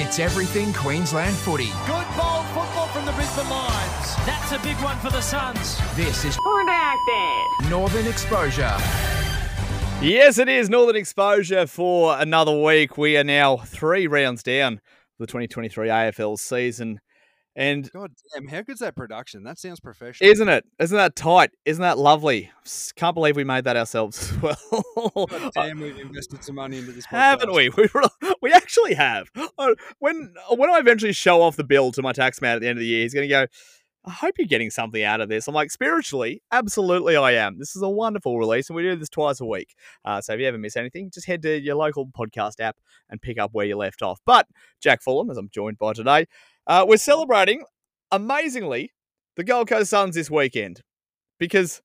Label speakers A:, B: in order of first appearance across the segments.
A: It's everything Queensland footy.
B: Good bold football from the Brisbane Lions.
C: That's a big one for the Suns.
A: This is
D: Redacted.
A: Northern Exposure.
E: Yes, it is Northern Exposure for another week. We are now three rounds down for the 2023 AFL season. And
F: God damn, how good's that production? That sounds professional.
E: isn't it? Isn't that tight? Isn't that lovely? Can't believe we made that ourselves as well.
F: God damn, we've invested some money into this.
E: Haven't we? We, we actually have. Uh, When when I eventually show off the bill to my tax man at the end of the year, he's going to go, I hope you're getting something out of this. I'm like, spiritually, absolutely I am. This is a wonderful release, and we do this twice a week. Uh, so if you ever miss anything, just head to your local podcast app and pick up where you left off. But Jack Fulham, as I'm joined by today, uh, we're celebrating, amazingly, the Gold Coast Suns this weekend. Because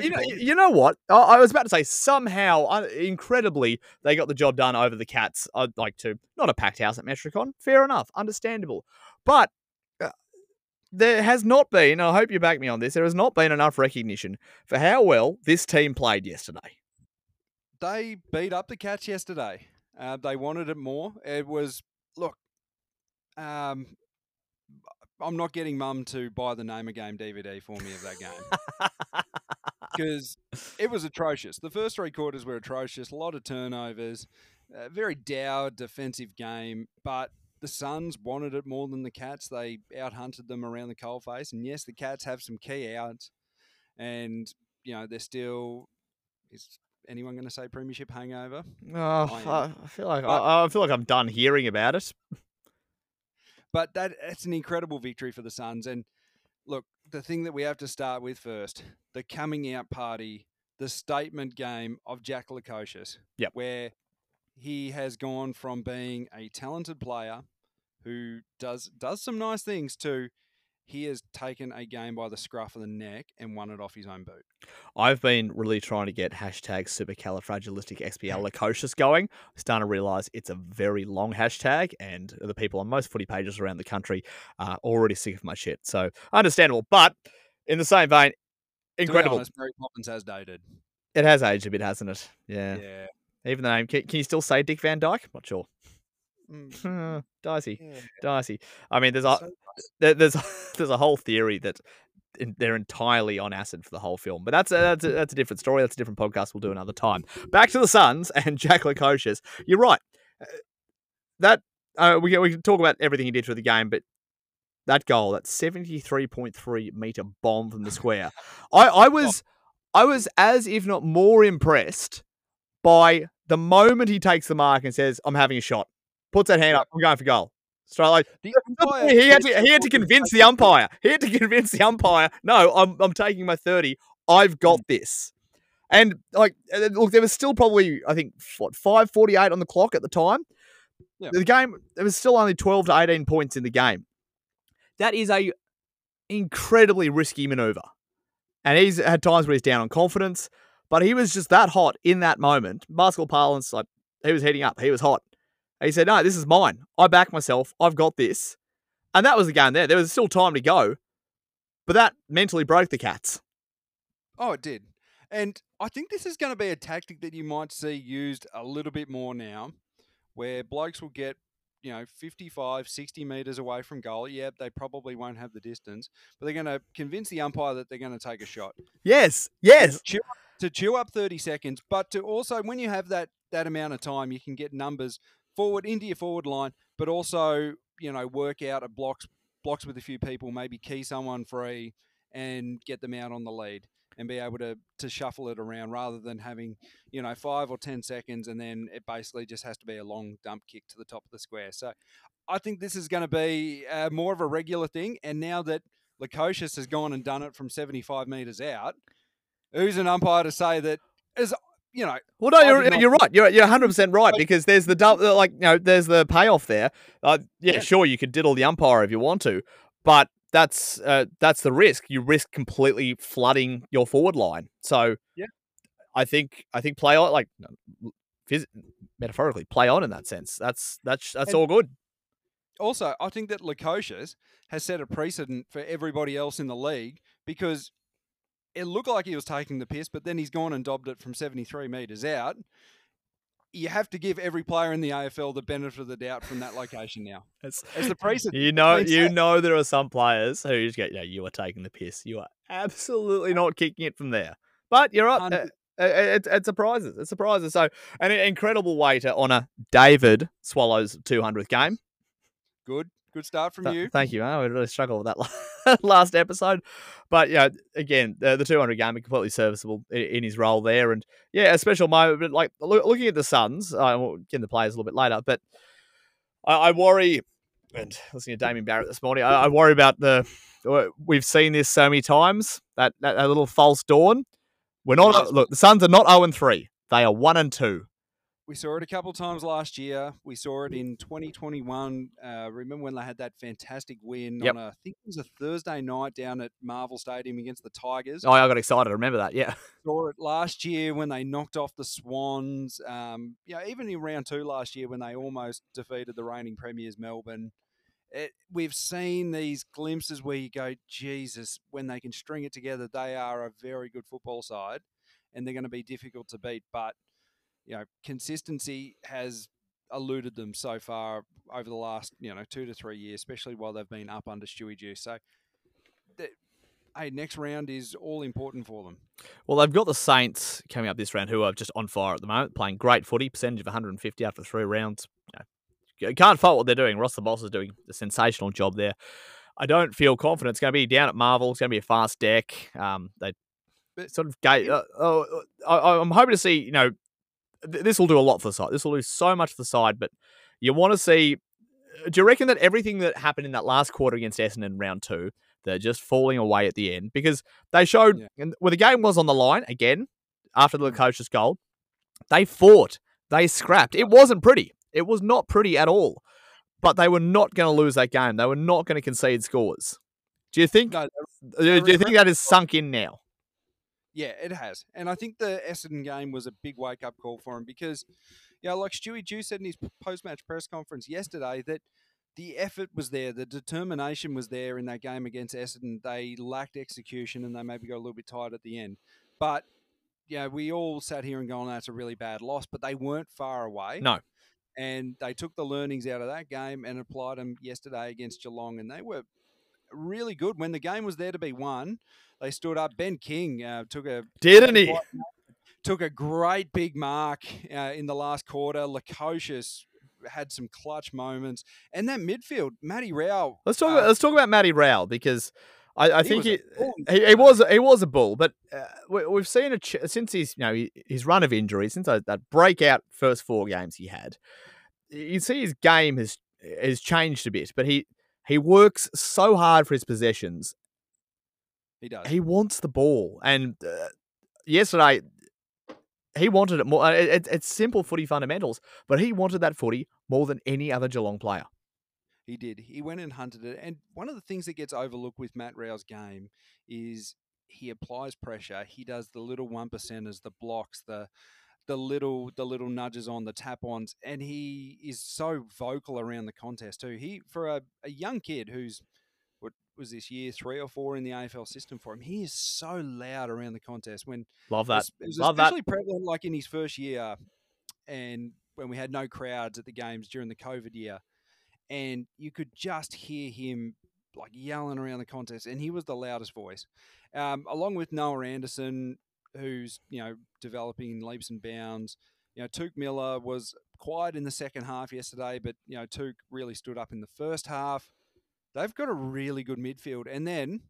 E: you know, you know what? I, I was about to say somehow, uh, incredibly, they got the job done over the Cats. I'd like to not a packed house at Metricon. Fair enough, understandable, but uh, there has not been. I hope you back me on this. There has not been enough recognition for how well this team played yesterday.
F: They beat up the Cats yesterday. Uh, they wanted it more. It was look. Um, I'm not getting mum to buy the name a game DVD for me of that game because it was atrocious. The first three quarters were atrocious. A lot of turnovers. Very dour defensive game, but the Suns wanted it more than the Cats. They outhunted them around the coalface, and yes, the Cats have some key outs, and you know they're still. Is anyone going to say premiership hangover?
E: Oh,
F: I.
E: I, I feel like
F: But-
E: I, I feel like I'm done hearing about it.
F: But that it's an incredible victory for the Suns. And look, the thing that we have to start with first, the coming out party, the statement game of Jack Lukosius.
E: Yep.
F: Where he has gone from being a talented player who does does some nice things to he has taken a game by the scruff of the neck and won it off his own boot.
E: I've been really trying to get hashtag supercalifragilisticexpialidocious going. I'm starting to realise it's a very long hashtag, and the people on most footy pages around the country are already sick of my shit. So understandable, but in the same vein, incredible.
F: honest, Mary Poppins has dated.
E: It has aged a bit, hasn't it? Yeah.
F: Yeah.
E: Even the name. Can, can you still say Dick Van Dyke? Not sure.
F: Mm,
E: Dicey,
F: yeah.
E: dicey. I mean, there's a
F: So-
E: there- there's there's a whole theory that they're entirely on acid for the whole film, but that's a, that's a, that's a different story. That's a different podcast. We'll do another time. Back to the Suns and Jack Lukosius. You're right. Uh, That uh, we can, we can talk about everything he did for the game, but that goal, that 73.3 meter bomb from the square, I I was I was as if not more impressed by the moment he takes the mark and says, "I'm having a shot." Puts that hand up. I'm going for goal. Straight like
F: The umpire
E: he had to he had to convince the umpire. He had to convince the umpire. No, I'm I'm taking my thirty. I've
F: Mm.
E: got this. And like, look, there was still probably I think what five forty eight on the clock at the time.
F: Yeah.
E: The game there was still only twelve to eighteen points in the game. That is a incredibly risky maneuver, and he's had times where he's down on confidence, but he was just that hot in that moment. Basketball parlance, like he was heating up. He was hot. And he said, "No, this is mine. I back myself. I've got this." And that was the game there. There was still time to go, but that mentally broke the Cats.
F: Oh, it did. And I think this is going to be a tactic that you might see used a little bit more now, where blokes will get, you know, 55, 60 metres away from goal. Yeah, they probably won't have the distance, but they're going to convince the umpire that they're going to take a shot.
E: Yes, yes.
F: Chew, to chew up 30 seconds, but to also, when you have that, that amount of time, you can get numbers forward into your forward line, but also, you know, work out a blocks, blocks with a few people, maybe key someone free and get them out on the lead and be able to to shuffle it around rather than having you know five or ten seconds and then it basically just has to be a long dump kick to the top of the square. So I think this is going to be uh, more of a regular thing. And now that Lukosius has gone and done it from seventy five meters out, who's an umpire to say that is you know
E: Well, no, you're,
F: not-
E: you're right. You're you're 100 percent right because there's the double, like you know, there's the payoff there. Uh, yeah,
F: Yeah.
E: sure, you could diddle the umpire if you want to, but that's uh, that's the risk. You risk completely flooding your forward line. So,
F: Yeah.
E: I think I think play on like phys- metaphorically play on in that sense. That's that's that's
F: And-
E: all good.
F: also, I think that Lukosius has set a precedent for everybody else in the league because it looked like he was taking the piss, but then he's gone and dobbed it from 73 metres out. you have to give every player in the AFL the benefit of the doubt from that location now.
E: It's,
F: As the precedent.
E: you know, you
F: set.
E: know, there are some players who just go, "Yeah, you are taking the piss. You are absolutely not kicking it from there." But you're right. Uh,
F: Hundred-
E: uh, it, it surprises. It surprises. So, an incredible way to honour David Swallow's 200th game.
F: Good. Good start from
E: Th-
F: you.
E: Thank you. I really struggled with that last episode, but yeah, again, the, the 200 game completely serviceable in, in his role there, and yeah, a special moment. But like loo- looking at the Suns, uh, we'll get into the players a little bit later, but I, I worry. And listening to Damien Barrett this morning, I, I worry about the. uh, We've seen this so many times that that, that little false dawn. We're not look. The Suns are not zero and three. They are one and two.
F: We saw it a couple of times last year. We saw it in 2021. Uh, remember when they had that fantastic win
E: Yep.
F: on a, I think it was a Thursday night down at Marvel Stadium against the Tigers.
E: Oh, I got excited. I remember that. Yeah.
F: saw it last year when they knocked off the Swans. Um, yeah, even in round two last year when they almost defeated the reigning premiers Melbourne. It, we've seen these glimpses where you go, Jesus, when they can string it together, they are a very good football side, and they're going to be difficult to beat. But you know, consistency has eluded them so far over the last you know two to three years, especially while they've been up under Stewie Juice. So. the- Hey, next round is all important for them.
E: Well, they've got the Saints coming up this round, who are just on fire at the moment, playing great footy, percentage of 150 after three rounds. You, know, can't fault what they're doing. Ross the Boss is doing a sensational job there. I don't feel confident. It's going to be down at Marvel. It's going to be a fast deck. Um, they sort of gate. Uh, oh, I, I'm hoping to see. You know, th- this will do a lot for the side. This will do so much for the side. But you want to see. Do you reckon that everything that happened in that last quarter against Essendon in round two, they're just falling away at the end because they showed
F: Yeah.
E: and when the game was on the line again after the mm. coach's goal, they fought, they scrapped. It wasn't pretty. It was not pretty at all. But they were not going to lose that game. They were not going to concede scores. Do you think?
F: No,
E: do you think that is sunk in now?
F: Yeah, it has. And I think the Essendon game was a big wake up call for him because, you know, like Stewie Dew said in his post match press conference yesterday, that the effort was there, the determination was there in that game against Essendon. They lacked execution and they maybe got a little bit tired at the end. But, you know, we all sat here and gone, that's a really bad loss, but they weren't far away.
E: No.
F: And they took the learnings out of that game and applied them yesterday against Geelong. And they were really good. When the game was there to be won, they stood up. Ben King uh, took a
E: Didn't he?
F: took a great big mark uh, in the last quarter. Lukosius had some clutch moments, and that midfield, Matty Rowell.
E: Let's talk.
F: uh,
E: about, let's talk about Matty Rowell because I, I
F: He
E: think he, he he was he was a bull, but uh, we, we've seen a ch- since his you know his run of injuries since that, that breakout first four games he had. You see his game has has changed a bit, but he he works so hard for his possessions.
F: he does.
E: He wants the ball, and uh, yesterday he wanted it more. uh, It, it, it's simple footy fundamentals, but he wanted that footy more than any other Geelong player.
F: He did. He went and hunted it. And one of the things that gets overlooked with Matt Rowell's game is he applies pressure. He does the little one percenters, the blocks, the the little the little nudges on the tap ons, and he is so vocal around the contest too. He for a, a young kid who's what was this year three or four in the AFL system for him, he is so loud around the contest when
E: Love that.
F: it was
E: Love that.
F: especially prevalent like in his first year and when we had no crowds at the games during the COVID year. And you could just hear him like yelling around the contest, and he was the loudest voice. Um, along with Noah Anderson, who's, you know, developing leaps and bounds. You know, Touk Miller was quiet in the second half yesterday, but, you know, Touk really stood up in the first half. They've got a really good midfield. And then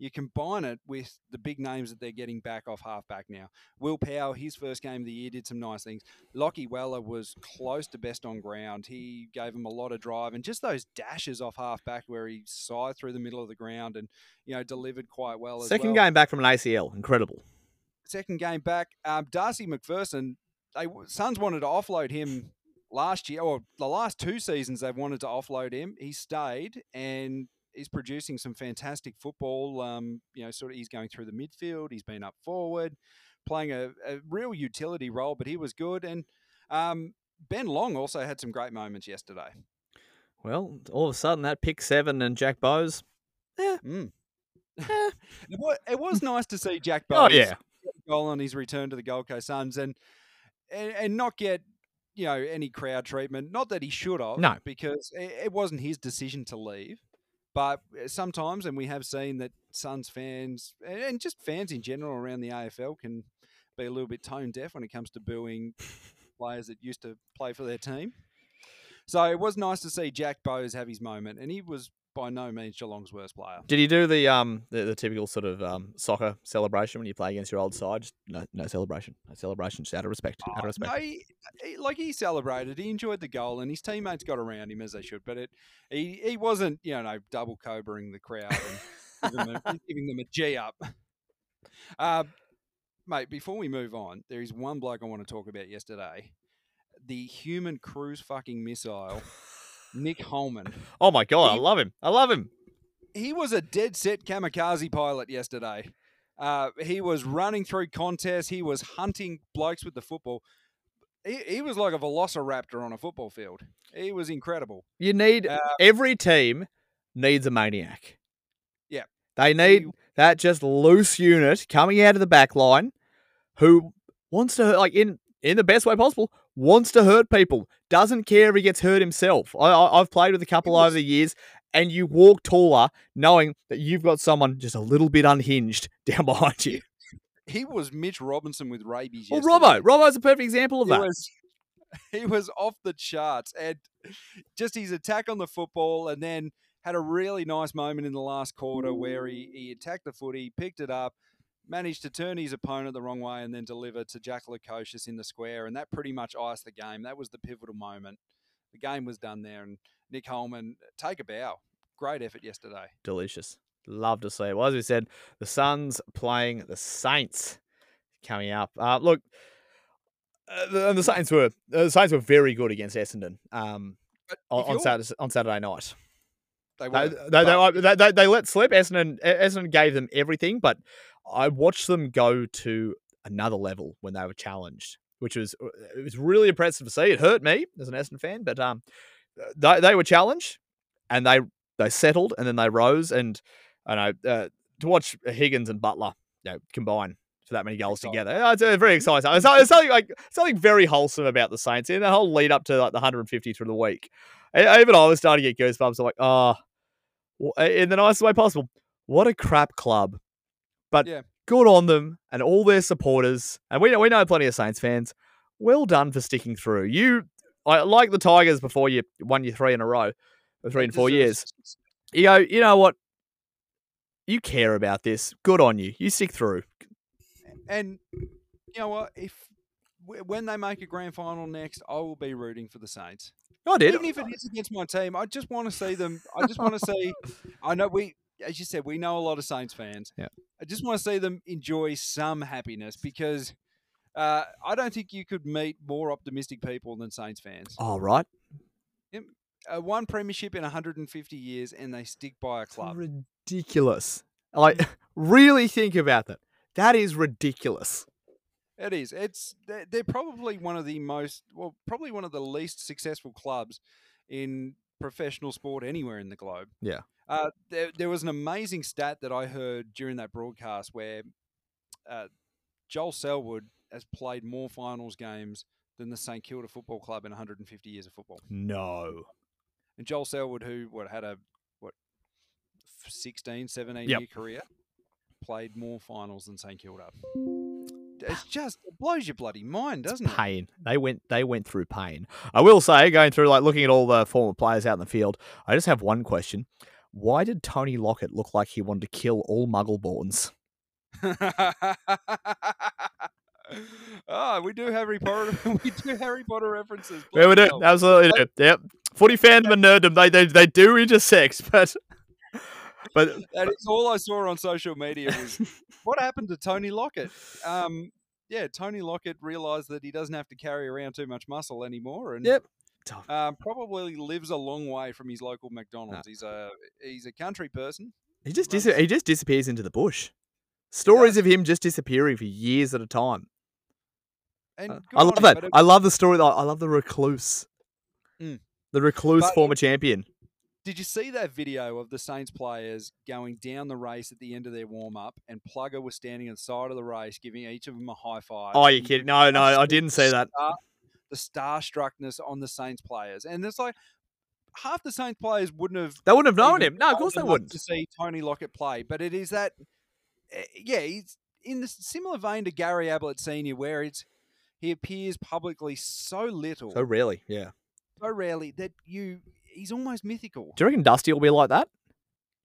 F: you combine it with the big names that they're getting back off halfback now. Wil Powell, his first game of the year, did some nice things. Lachie Weller was close to best on ground. He gave him a lot of drive and just those dashes off halfback where he sighed through the middle of the ground and you know delivered quite well.
E: Second
F: well.
E: game back from an ACL, incredible.
F: Second game back, um, Darcy Macpherson. They Suns wanted to offload him last year, or the last two seasons. They've wanted to offload him. He stayed and is producing some fantastic football. Um, you know, sort of he's going through the midfield. He's been up forward, playing a, a real utility role. But he was good. And um, Ben Long also had some great moments yesterday.
E: Well, all of a sudden that pick seven and Jack Bowes.
F: Mm. it, was, nice to see Jack Bowes.
E: Oh yeah,
F: goal on his return to the Gold Coast Suns and and, and not get you know any crowd treatment. Not that he should have,
E: No.
F: because it, it wasn't his decision to leave. But uh, sometimes, and we have seen that Suns fans and and just fans in general around the AFL can be a little bit tone deaf when it comes to booing players that used to play for their team. So it was nice to see Jack Bowes have his moment, and he was by no means Geelong's worst player.
E: Did he do the um the, the typical sort of um soccer celebration when you play against your old side? Just no no celebration, no celebration, just out of respect, out of
F: Oh,
E: respect.
F: No, he, he- like he celebrated. He enjoyed the goal, and his teammates got around him as they should. But it, he he wasn't, you know, double cobraing the crowd and giving, them, giving them a G up. Uh, mate, before we move on, there is one bloke I want to talk about yesterday. The human cruise fucking missile, Nick Holman.
E: Oh my god, I love him. I love him.
F: he was a dead set kamikaze pilot yesterday. Uh, he was running through contests. He was hunting blokes with the football. He, he was like a velociraptor on a football field. He was incredible.
E: You need
F: Uh,
E: every team needs a maniac.
F: Yeah.
E: They need
F: He-
E: that just loose unit coming out of the back line who wants to like in in the best way possible wants to hurt people doesn't care if he gets hurt himself I, I, i've played with a couple
F: was-
E: over the years and you walk taller knowing that you've got someone just a little bit unhinged down behind you
F: He was Mitch Robinson with rabies.
E: well
F: yesterday.
E: robbo robbo's a perfect example of
F: He
E: that
F: was, he was off the charts, and just his attack on the football, and then had a really nice moment in the last quarter where he, he attacked the footy, picked it up, managed to turn his opponent the wrong way, and then deliver to Jack Lukosius in the square, and that pretty much iced the game. That was the pivotal moment. The game was done there, and Nick Holman take a bow. Great effort yesterday.
E: delicious love to see it well as we said the suns playing the saints coming up uh, look uh, the, and the saints were the saints were very good against essendon um, on, on saturday on saturday night
F: they
E: They,
F: were,
E: they,
F: but-
E: they, they, they, they let slip. Essendon, Essendon gave them everything, but I watched them go to another level when they were challenged, which was uh, it was really impressive to see. It hurt me as an Essendon fan, but um, they, they were challenged and they they settled and then they rose and I know uh, to watch Higgins and Butler you know, combine for that many goals
F: Exciting.
E: together. uh, It's uh, very exciting. It's, it's something like something very wholesome about the Saints in the whole lead up to like the 150 through the week. Even I was starting to get goosebumps. I'm like, oh, in the nicest way possible. What a crap club. But
F: Yeah.
E: good on them and all their supporters. And we know, we know plenty of Saints fans. Well done for sticking through. You, I like the Tigers before you won your three in a row, three and four years. You go, you know what? You care about this. Good on you. You stick through.
F: And you know what? If when they make a grand final next, I will be rooting for the Saints.
E: I did.
F: Even if it is against my team, I just want to see them. I just want to see. I know we, as you said, we know a lot of Saints fans.
E: Yeah.
F: I just want to see them enjoy some happiness because uh, I don't think you could meet more optimistic people than Saints fans.
E: All right.
F: Uh, one premiership in 150 years, and they stick by a club.
E: ridiculous. Like, really think about that. That is ridiculous.
F: It is. It's they're probably one of the most well, probably one of the least successful clubs in professional sport anywhere in the globe.
E: Yeah.
F: Uh, there, there was an amazing stat that I heard during that broadcast where uh, Joel Selwood has played more finals games than the St Kilda Football Club in 150 years of football.
E: No.
F: And Joel Selwood, who what had a what 16, 17
E: Yep.
F: year career, played more finals than St Kilda. It's just it blows your bloody mind, doesn't it?
E: pain. They went they went through pain. I will say, going through like looking at all the former players out in the field, I just have one question. Why did Tony Lockett look like he wanted to kill all Muggleborns?
F: oh, we do Harry Potter. we do Harry Potter references.
E: Yeah, we do.
F: hell.
E: Absolutely do. Yep. Footy fandom and nerddom, they, they they do intersect, but but
F: That is all I saw on social media was what happened to Tony Lockett. Um, yeah, Tony Lockett realised that he doesn't have to carry around too much muscle anymore, and
E: Yep.
F: Um, probably lives a long way from his local McDonald's. He's a he's a country person.
E: he just dis- he just disappears into the bush. Stories
F: does.
E: of him just disappearing for years at a time.
F: And
E: Uh, I love
F: him,
E: that.
F: it-
E: I love the story. I love the recluse.
F: Mm.
E: The recluse
F: But-
E: former champion.
F: Did you see that video of the Saints players going down the race at the end of their warm up, and Plugger was standing at the side of the race, giving each of them a high five?
E: Oh, you kidding? No, no, I didn't see that.
F: The starstruckness on the Saints players, and it's like half the Saints players wouldn't have
E: They wouldn't have known him. No, of course they wouldn't.
F: to see Tony Lockett play. But it is that, eh, yeah, he's in the similar vein to Gary Ablett Senior, where it's he appears publicly so little,
E: So rarely, yeah.
F: so rarely that you he's almost mythical.
E: Do you reckon Dusty will be like that?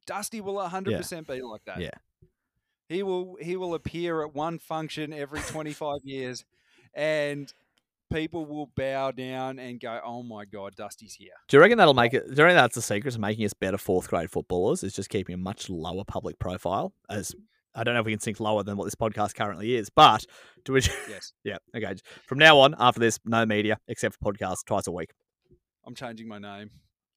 F: Dusty will hundred percent be like that.
E: Yeah.
F: he will he will appear at one function every twenty five years, and people will bow down and go, "Oh my god, Dusty's here."
E: Do you reckon that'll make it? Do you reckon that's the secret to making us better fourth grade footballers? Is just keeping a much lower public profile. As I don't know if we can sink lower than what this podcast currently is, but do we?
F: Yes,
E: yeah. Okay. From now on, after this, no media except for podcasts twice a week.
F: I'm changing my name.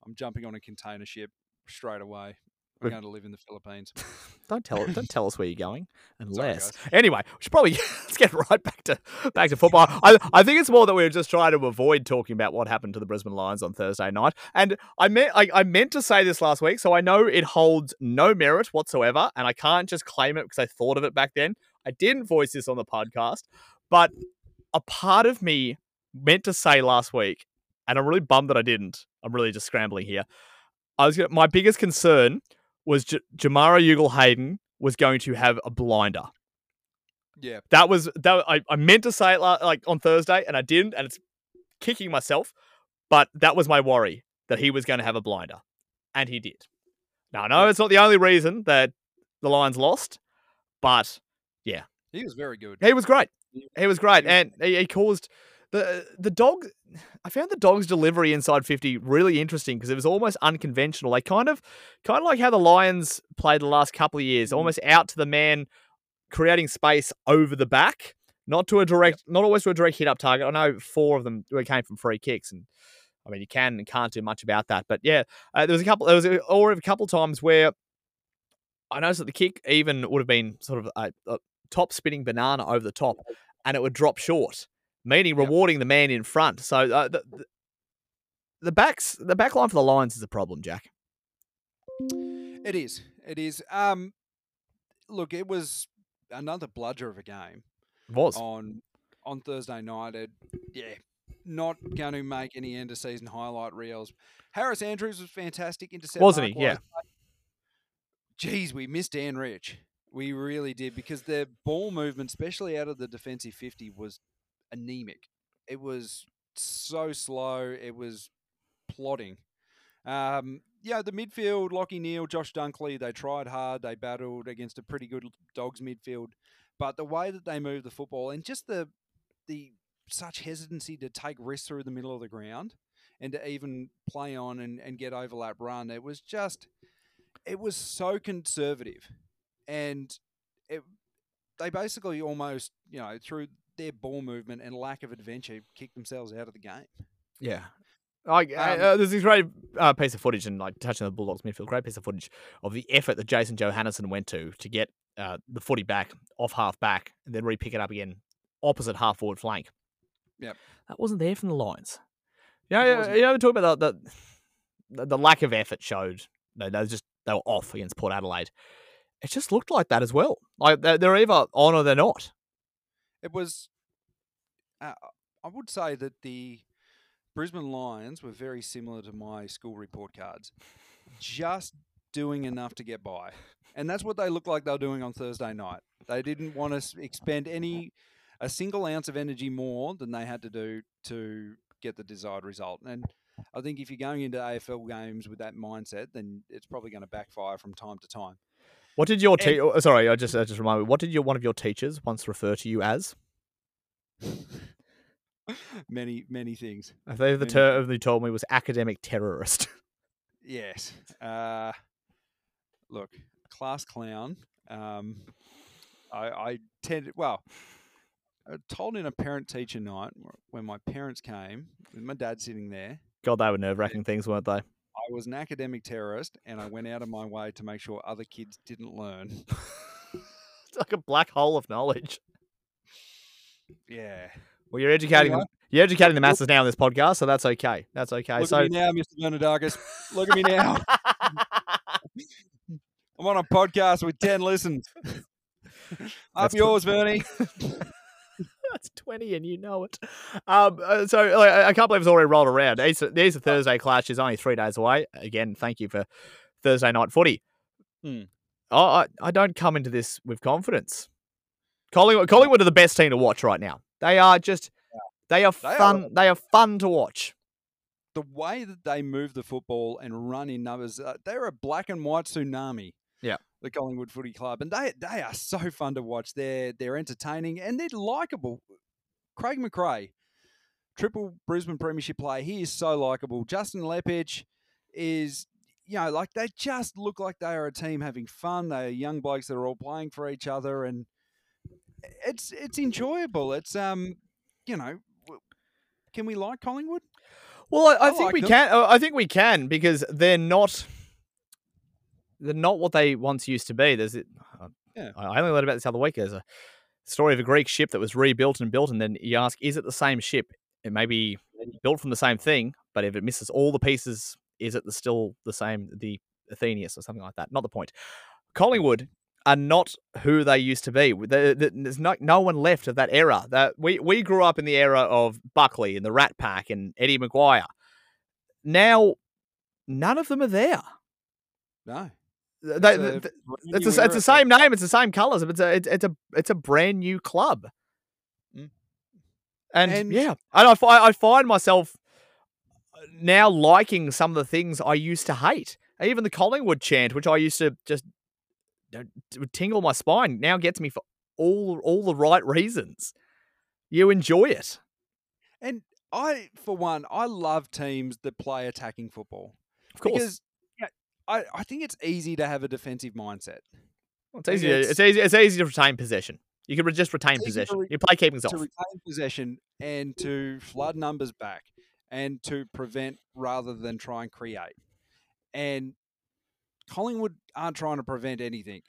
F: I'm jumping on a container ship straight away. I'm going to live in the Philippines.
E: Don't tell don't tell us where you're going unless.
F: guys.
E: anyway, we should probably let's get right back to back to football. I I think it's more that we were just trying to avoid talking about what happened to the Brisbane Lions on Thursday night. And I meant I, I meant to say this last week, so I know it holds no merit whatsoever, and I can't just claim it because I thought of it back then. I didn't voice this on the podcast, but a part of me meant to say last week, and I'm really bummed that I didn't. I'm really just scrambling here. I was gonna, my biggest concern was J- Jamarra Ugle-Hagan was going to have a blinder.
F: Yeah,
E: That was that I, I meant to say it la- like on Thursday and I didn't, and it's kicking myself. But that was my worry that he was going to have a blinder, and he did. Now I know it's not the only reason that the Lions lost, but yeah,
F: he was very good.
E: he was great. He was great, and he, he caused the the dog. I found the dog's delivery inside fifty really interesting because it was almost unconventional. They kind of, kind of like how the Lions played the last couple of years,
F: Mhm.
E: almost out to the man, creating space over the back, not to a direct, not always to a direct hit up target. I know four of them came from free kicks, and I mean you can and can't do much about that. But yeah, uh, there was a couple. There was a, or a couple times where I noticed that the kick even would have been sort of a, a top spinning banana over the top, and it would drop short, meaning
F: Yep.
E: rewarding the man in front. So uh, the, the the backs the back line for the Lions is a problem, Jack.
F: It is. It is. Um, look, it was another bludger of a game
E: It was
F: on on Thursday night. It, yeah, not going to make any end of season highlight reels. Harris Andrews was fantastic intercept.
E: Wasn't he?
F: but Geez, we missed Dan Rich. We really did because their ball movement, especially out of the defensive fifty, was anemic. It was so slow. It was plodding. Um, yeah, the midfield, Lachie Neale, Josh Dunkley, they tried hard. They battled against a pretty good Dogs midfield, but the way that they moved the football and just the the such hesitancy to take risks through the middle of the ground and to even play on and, and get overlap run, it was just it was so conservative, and it they basically almost you know through their ball movement and lack of adventure kicked themselves out of the game.
E: Yeah. Like
F: Um,
E: uh, there's this great uh, piece of footage, and like touching on the Bulldogs midfield, great piece of footage of the effort that Jason Johannisen went to to get uh, the footy back off half back and then re-pick it up again opposite half forward flank.
F: Yep.
E: that wasn't there from the Lions. Yeah,
F: yeah.
E: You-
F: wasn't.
E: you talk about the, the the lack of effort showed. They, they just they were off against Port Adelaide. It just looked like that as well. Like they're either on or they're not.
F: It was, uh, I would say that the Brisbane Lions were very similar to my school report cards, just doing enough to get by. And that's what they looked like they were doing on Thursday night. They didn't want to expend any, a single ounce of energy more than they had to do to get the desired result. And I think if you're going into AFL games with that mindset, then it's probably going to backfire from time to time.
E: What did your te- oh, sorry, I just I just remind me. What did your one of your teachers once refer to you as?
F: many, many things.
E: I think the
F: Many
E: term they told me was academic terrorist.
F: Yes. Uh, look, class clown. Um, I, I tend well. I told in a parent-teacher night when my parents came, with my dad sitting there.
E: God, they were nerve wracking things, weren't they?
F: I was an academic terrorist, and I went out of my way to make sure other kids didn't learn.
E: It's like a black hole of knowledge.
F: Yeah.
E: Well, you're educating them. You're educating the masses now on this podcast, so that's okay. That's okay.
F: Look
E: so
F: at me now, Mr. Bernardakis. Look at me now. I'm on a podcast with ten listens. Up yours, Bernie.
E: That's 20 and you know it. Um, uh, so like, I can't believe it's already rolled around. There's a, there's a Thursday clash is only three days away. Again, thank you for Thursday night footy.
F: Hmm.
E: I, I, I don't come into this with confidence. Collingwood, Collingwood are the best team to watch right now. They are just, they are
F: They are.
E: fun. They are fun to watch.
F: the way that they move the football and run in numbers, uh, they're a black and white tsunami.
E: Yeah.
F: the Collingwood Footy Club, and they they are so fun to watch. They're they're entertaining and they're likable. Craig McRae, triple Brisbane Premiership player, he is so likable. Justin Leppitsch is. You know, like they just look like they are a team having fun. They are young blokes that are all playing for each other, and it's it's enjoyable. It's um, you know, can we like Collingwood?
E: Well, I, I,
F: I
E: think
F: like
E: we
F: them.
E: can. I think we can because they're not. They're not what they once used to be. There's, it- uh,
F: Yeah.
E: I only learned about this the other week. There's a story of a Greek ship that was rebuilt and built, and then you ask, is it the same ship? It may be built from the same thing, but if it misses all the pieces, is it the, still the same? The Athenius or something like that. Not the point. Collingwood are not who they used to be. There- there- There's no, no one left of that era. That we we grew up in the era of Buckley and the Rat Pack and Eddie McGuire. Now, none of them are there.
F: No,
E: They-
F: It's
E: they-
F: a
E: it's, the, it's the same name. It's the same colours. But it's a it's, it's a it's a brand new club.
F: Mm.
E: And,
F: And-
E: yeah, and I, I find myself uh, now liking some of the things I used to hate. Even the Collingwood chant, which I used to just you know, t- would tingle my spine, now gets me for all all the right reasons. You enjoy it.
F: And I, for one, I love teams that play attacking football
E: Of course.
F: because I, I think it's easy to have a defensive mindset.
E: Well, it's easy. To,
F: it's-
E: it's easy. It's easy to retain possession. You can just retain
F: to
E: possession.
F: re-
E: you play keeping
F: to
E: off.
F: retain possession and to flood numbers back and to prevent rather than try and create. And Collingwood aren't trying to prevent anything.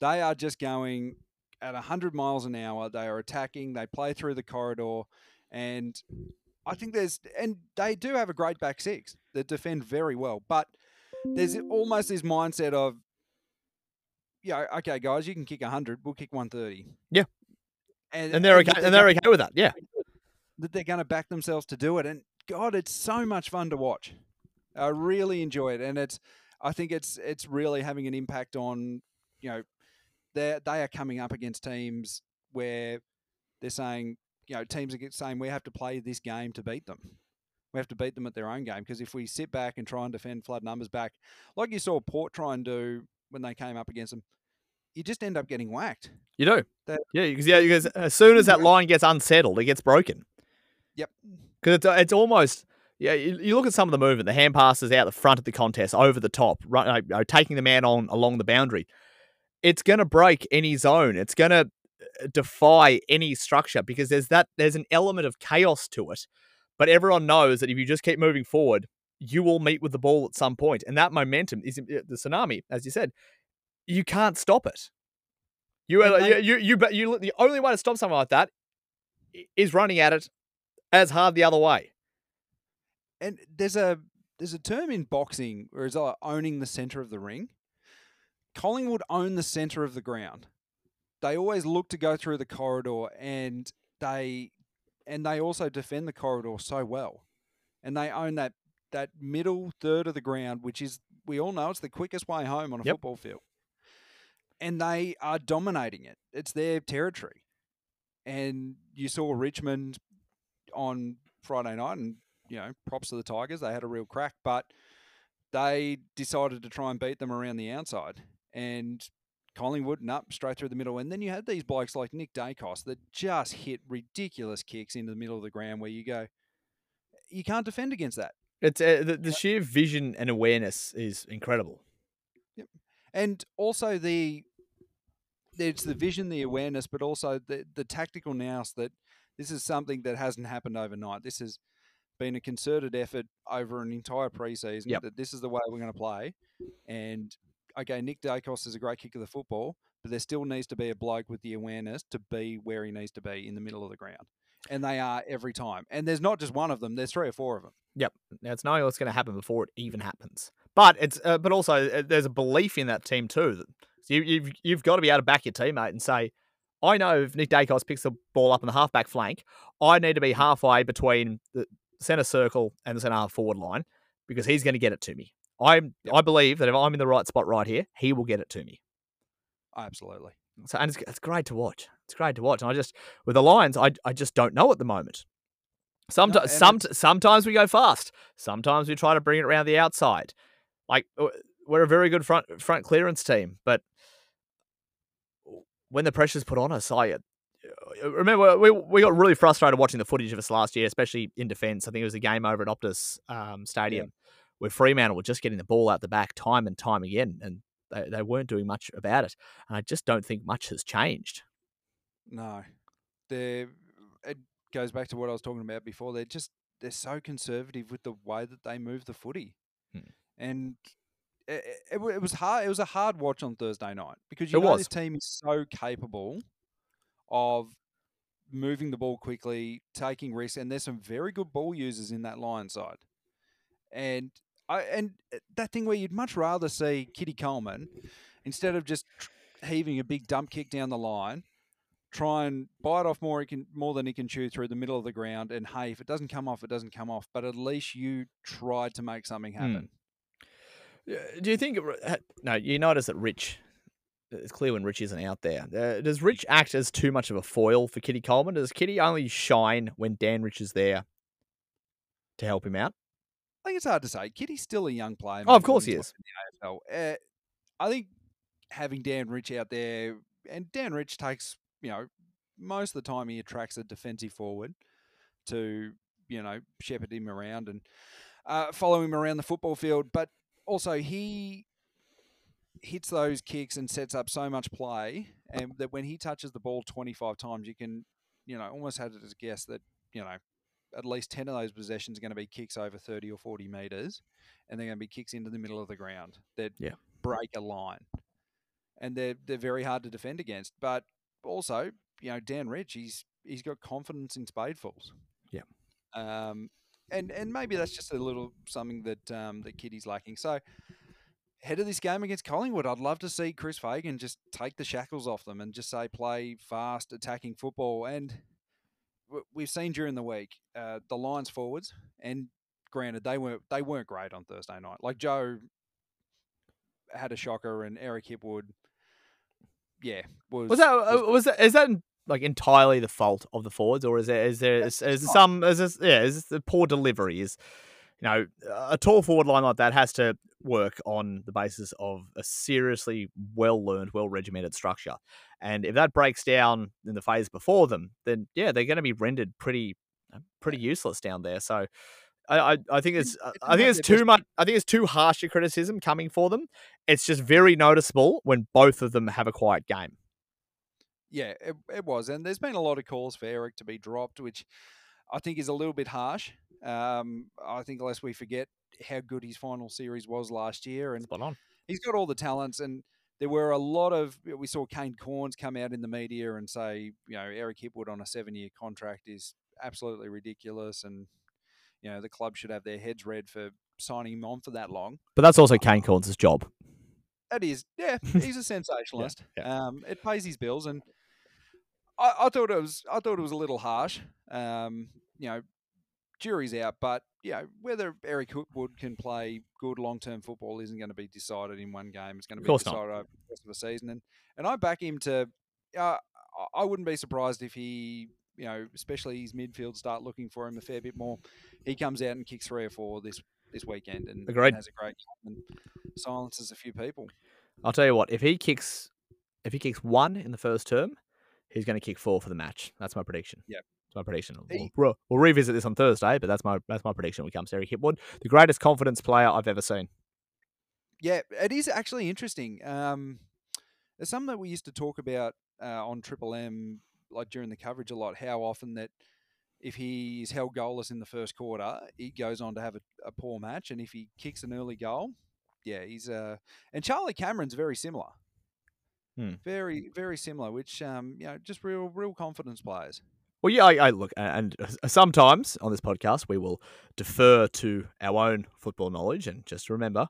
F: They are just going at 100 miles an hour. They are attacking, they play through the corridor. And I think there's, and they do have a great back six that defend very well. But there's almost this mindset of, yeah, okay, guys, you can kick 100, we'll kick 130.
E: Yeah.
F: And,
E: and they're
F: and
E: okay. And they're okay with that. Yeah.
F: that they're going to back themselves to do it. And God, it's so much fun to watch. I really enjoy it, and it's. I think it's it's really having an impact on, you know, they they are coming up against teams where they're saying, you know, teams are saying we have to play this game to beat them. We have to beat them at their own game because if we sit back and try and defend flood numbers back, like you saw Port try and do when they came up against them, you just end up getting whacked.
E: You do.
F: That-
E: yeah, because yeah, because as soon as that line gets unsettled, it gets broken.
F: Yep.
E: Because it's, it's almost yeah. You, you look at some of the movement, the hand passes out the front of the contest, over the top, uh, you know, taking the man on along the boundary. It's going to break any zone. It's going to defy any structure because there's that there's an element of chaos to it. But everyone knows that if you just keep moving forward, you will meet with the ball at some point, and that momentum is uh, the tsunami, as you said. You can't stop it. You, uh,
F: they-
E: you, you, you, you, the only way to stop something like that is running at it as hard the other way.
F: and there's a there's a term in boxing where it's like owning the center of the ring. Collingwood own the center of the ground. They always look to go through the corridor, and they and they also defend the corridor so well, and they own that that middle third of the ground, which is we all know it's the quickest way home on a
E: Yep.
F: football field, and they are dominating it. It's their territory, and you saw Richmond on Friday night, and you know, props to the Tigers. They had a real crack, but they decided to try and beat them around the outside. And Collingwood, no, straight through the middle. And then you had these blokes like Nick Daicos that just hit ridiculous kicks into the middle of the ground where you go, you can't defend against that.
E: It's uh, the, the sheer vision and awareness is incredible. Yep.
F: And also the it's the vision, the awareness, but also the the tactical nous that this is something that hasn't happened overnight. This has been a concerted effort over an entire preseason
E: Yep.
F: that this is the way we're going to play. And okay, Nick Daicos is a great kick of the football, but there still needs to be a bloke with the awareness to be where he needs to be in the middle of the ground. And they are every time. And there's not just one of them, there's three or four of them. Yep.
E: Now it's knowing what's going to happen before it even happens. But it's uh, but also uh, there's a belief in that team too. That you, you've you've got to be able to back your teammate and say, I know if Nick Daicos picks the ball up in the halfback flank, I need to be halfway between the centre circle and the centre half forward line because he's going to get it to me. I I believe that if I'm in the right spot right here, he will get it to me.
F: Absolutely.
E: So and it's, it's great to watch. It's great to watch. And I just with the Lions, I I just don't know at the moment. Sometimes,
F: and
E: some, sometimes we go fast. Sometimes we try to bring it around the outside. Like uh, we're a very good front front clearance team, but when the pressure's put on us, I uh, remember we we got really frustrated watching the footage of us last year, especially in defence. I think it was a game over at Optus um, Stadium where Fremantle were just getting the ball out the back time and time again, and they, they weren't doing much about it. And I just don't think much has changed.
F: No, they're it goes back to what I was talking about before. They're just they're so conservative with the way that they move the footy,
E: Hmm.
F: and it, it, it was hard. It was a hard watch on Thursday night because you
E: It
F: know
E: was.
F: this team is so capable of moving the ball quickly, taking risks, and there's some very good ball users in that line side. And I and uh, that thing where you'd much rather see Kitty Coleman instead of just heaving a big dump kick down the line, try and bite off more he can more than he can chew through the middle of the ground. And hey, if it doesn't come off, it doesn't come off. But at least you tried to make something happen.
E: Uh, Do you think? it No, you notice that Rich. It's clear when Rich isn't out there. Uh, does Rich act as too much of a foil for Kitty Coleman? Does Kitty only shine when Dan Rich is there to help him out?
F: I think it's hard to say. Kitty's still a young player.
E: Oh, of course he is.
F: in the AFL. Uh, I think having Dan Rich out there, and Dan Rich takes, you know, most of the time he attracts a defensive forward to, you know, shepherd him around and uh, follow him around the football field. But also he hits those kicks and sets up so much play, and that when he touches the ball 25 times, you can, you know, almost have it as a guess that, you know, at least 10 of those possessions are going to be kicks over 30 or 40 metres, and they're going to be kicks into the middle of the ground that
E: Yeah.
F: break a line. And they're, they're very hard to defend against. But also, you know, Dan Rich, he's he's got confidence in spadefuls.
E: Yeah.
F: Um, and and maybe that's just a little something that um, that Kitty's lacking. So head of this game against Collingwood, I'd love to see Chris Fagan just take the shackles off them and just say play fast, attacking football. And we've seen during the week uh, the Lions forwards, and granted they weren't they weren't great on Thursday night. Like Joe had a shocker, and Eric Hipwood, yeah, was
E: Was that uh, was that is that like entirely the fault of the forwards, or is there is there is, is there some is this, yeah is this the poor delivery? Is you know a tall forward line like that has to work on the basis of a seriously well learned, well regimented structure, and if that breaks down in the phase before them, then yeah they're going to be rendered pretty uh, pretty useless down there. So. I, I, I think it's I think it's too much I think it's too harsh a criticism coming for them. It's just very noticeable when both of them have a quiet game.
F: Yeah, it, it was. And there's been a lot of calls for Eric to be dropped, which I think is a little bit harsh. Um, I think lest we forget how good his final series was last year. And he's got all the talents. And there were a lot of, we saw Kane Cornes come out in the media and say, you know, Eric Hipwood on a seven year contract is absolutely ridiculous. And, you know, the club should have their heads red for signing him on for that long.
E: But that's also Kane Cornes' job.
F: It is, yeah. He's a sensationalist.
E: yeah.
F: Um, it pays his bills, and I, I thought it was, I thought it was a little harsh. Um, you know, jury's out, but you know whether Eric Hipwood can play good long-term football isn't going to be decided in one game. It's going to be
E: course not.
F: decided over the rest of the season, and and I back him to. Uh, I- wouldn't be surprised if he, you know, especially his midfield start looking for him a fair bit more. He comes out and kicks three or four this this weekend, and, and
E: Agreed.
F: has a great game and silences a few people.
E: I'll tell you what, if he kicks if he kicks one in the first term, he's going to kick four for the match. That's my prediction.
F: Yep.
E: My prediction. We'll, we'll, we'll revisit this on Thursday, but that's my that's my prediction comes to Eric Hipwood, the greatest confidence player I've ever seen.
F: Yeah, it is actually interesting. Um, there's something that we used to talk about uh, on Triple M, like during the coverage a lot. How often that if he is held goalless in the first quarter, he goes on to have a, a poor match, and if he kicks an early goal, yeah, he's uh, and Charlie Cameron's very similar.
E: Hmm.
F: Very, very similar. Which um, you know, just real, real confidence players.
E: Well, yeah, I, I look, and sometimes on this podcast we will defer to our own football knowledge, and just remember,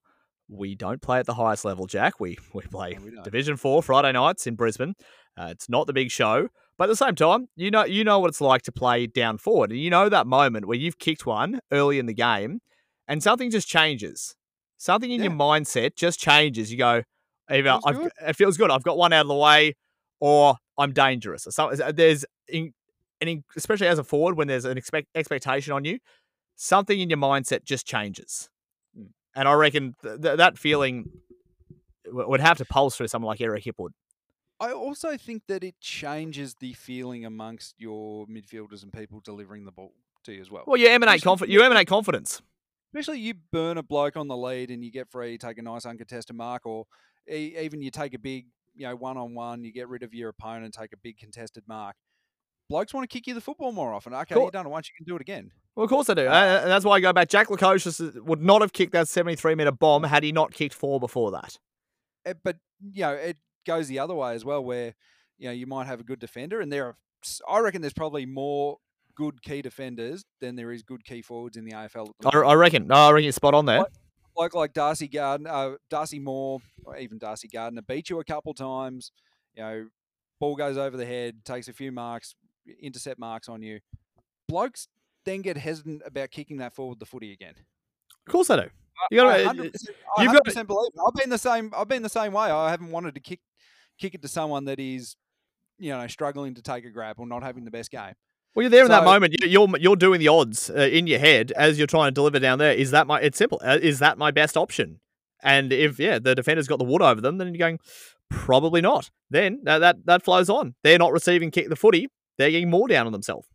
E: we don't play at the highest level, Jack. We we play
F: No, we.
E: Division Four Friday nights in Brisbane. Uh, it's not the big show, but at the same time, you know you know what it's like to play down forward, and you know that moment where you've kicked one early in the game, and something just changes. Something in your mindset just changes. You go, either it feels good. I've got one out of the way, or I'm dangerous. Or so, there's, in, and especially as a forward, when there's an expect, expectation on you, something in your mindset just changes.
F: Mm.
E: And I reckon th- th- that feeling w- would have to pulse through someone like Eric Hipwood.
F: I also think that it changes the feeling amongst your midfielders and people delivering the ball to you as well.
E: Well, you emanate
F: Especially-
E: confi- you emanate confidence.
F: Especially you burn a bloke on the lead and you get free, you take a nice uncontested mark, or e- even you take a big, you know, one on one, you get rid of your opponent, take a big contested mark. Blokes want to kick you the football more often. Okay,
E: Cool.
F: you've done it once, you can do it again.
E: Well, of course I do. Uh, and that's why I go back. Jack Lukosius would not have kicked that 73 metre bomb had he not kicked four before that.
F: Eh, but you know it goes the other way as well, where you know you might have a good defender, and there are I reckon there's probably more good key defenders than there is good key forwards in the AFL. The
E: I. I reckon. No, I reckon you're spot on there.
F: What? Like like Darcy Garden, uh, Darcy Moore, or even Darcy Gardiner beat you a couple times. You know, ball goes over the head, takes a few marks, intercept marks on you. Blokes then get hesitant about kicking that forward the footy again.
E: Of course I do. You uh,
F: 100%,
E: you've
F: I
E: got-
F: 100% believe it. I've been the same. I've been the same way. I haven't wanted to kick kick it to someone that is, you know, struggling to take a grab or not having the best game.
E: Well, you're there in that moment. You- You're you're doing the odds uh, in your head as you're trying to deliver down there. Is that my? It's simple. Uh, Is that my best option? And if yeah, the defender's got the wood over them, then you're going probably not. Then that that, that flows on. They're not receiving kick the footy. They're getting more down on themselves.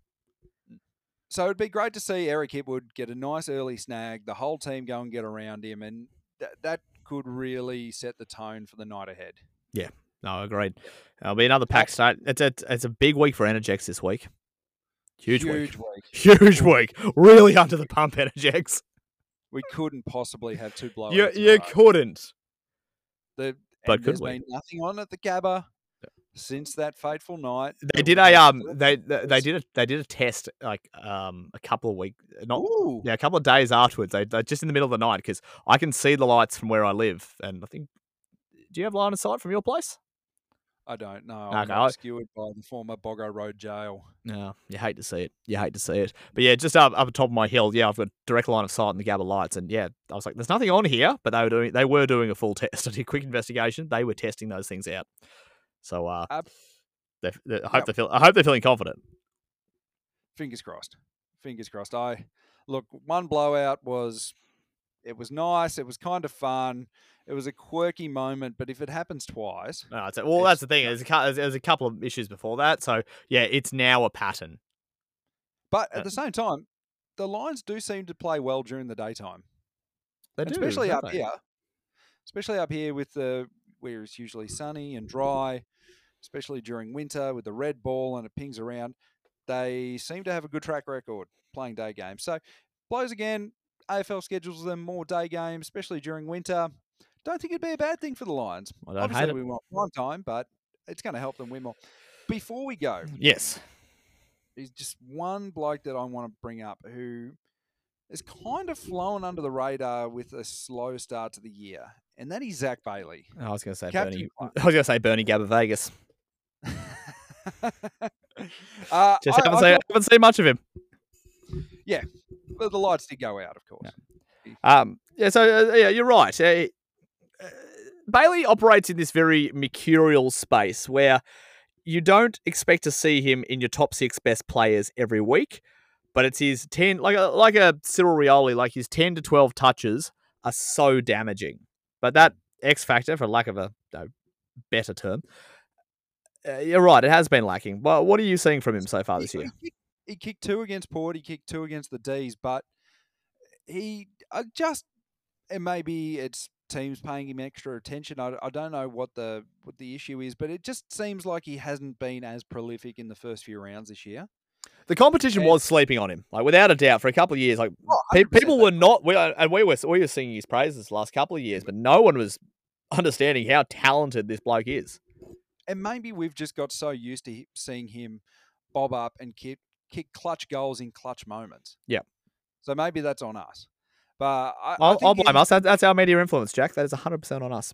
F: So it'd be great to see Eric Hipwood get a nice early snag, the whole team go and get around him, and that that could really set the tone for the night ahead.
E: Yeah, no, agreed. It'll be another pack start. It's a it's a big week for Energex this week. Huge, week.
F: week.
E: Huge week. Really under the pump, Energex.
F: We couldn't possibly have two blowouts.
E: You you couldn't.
F: The,
E: But could
F: there's
E: we?
F: been nothing on at the Gabba since that fateful night.
E: They did a um they they they did a they did a test like um a couple of weeks not
F: Ooh.
E: yeah a couple of days afterwards they, they just in the middle of the night because I can see the lights from where I live and I think do you have line of sight from your place?
F: I don't know. I'm
E: I-
F: obscured by the former Boggo Road jail.
E: No, you hate to see it. You hate to see it. But yeah, just up up the top of my hill, yeah, I've got direct line of sight in the Gabba lights, and yeah, I was like, "There's nothing on here," but they were doing they were doing a full test. I did a quick investigation. They were testing those things out. So uh,
F: Ab-
E: they, I hope
F: Yep.
E: they feel I hope they're feeling confident.
F: Fingers crossed. Fingers crossed. I look. One blowout was. It was nice. It was kind of fun. It was a quirky moment, but if it happens twice,
E: No, it's, well,
F: It's-
E: that's the thing. There's a, there's a couple of issues before that, so yeah, it's now a pattern.
F: but
E: Uh,
F: at the same time, the Lions do seem to play well during the daytime.
E: They
F: And
E: do,
F: especially up
E: they?
F: here, especially up here with the where it's usually sunny and dry, especially during winter with the red ball and it pings around. They seem to have a good track record playing day games. So blows again. AFL schedules them more day games, especially during winter. Don't think it'd be a bad thing for the Lions.
E: I don't
F: Obviously,
E: hate
F: we want prime time, but it's going to help them win more. Before we go,
E: Yes.
F: there's just one bloke that I want to bring up who is kind of flown under the radar with a slow start to the year, and that is Zach Bailey.
E: I was going to say
F: Captain
E: Bernie. I was going to say Bernie Gabba Vegas.
F: uh,
E: Just
F: I-
E: haven't,
F: I
E: seen,
F: thought-
E: haven't seen much of him.
F: Yeah. but the lights did go out, of course.
E: Um, yeah, so uh, yeah, you're right. Uh, uh, Bailey operates in this very mercurial space where you don't expect to see him in your top six best players every week, but it's his ten, like a, like a Cyril Rioli, like his ten to twelve touches are so damaging. But that X factor, for lack of a, a better term, uh, you're right. It has been lacking. Well, what are you seeing from him so far this year?
F: He, kicked- he kicked two against Port. He kicked two against the D's, but he uh, just and maybe it's teams paying him extra attention. I, I don't know what the what the issue is, but it just seems like he hasn't been as prolific in the first few rounds this year.
E: The competition was sleeping on him, like without a doubt, for a couple of years. Like
F: Oh,
E: pe- people were not, we, uh, and we were we were singing his praises the last couple of years, but no one was understanding how talented this bloke is.
F: and maybe we've just got so used to seeing him bob up and kick kick clutch goals in clutch moments.
E: Yep.
F: So maybe that's on us. But I, I
E: I'll, I'll blame us. That, that's our media influence, Jack. That is hundred percent on us.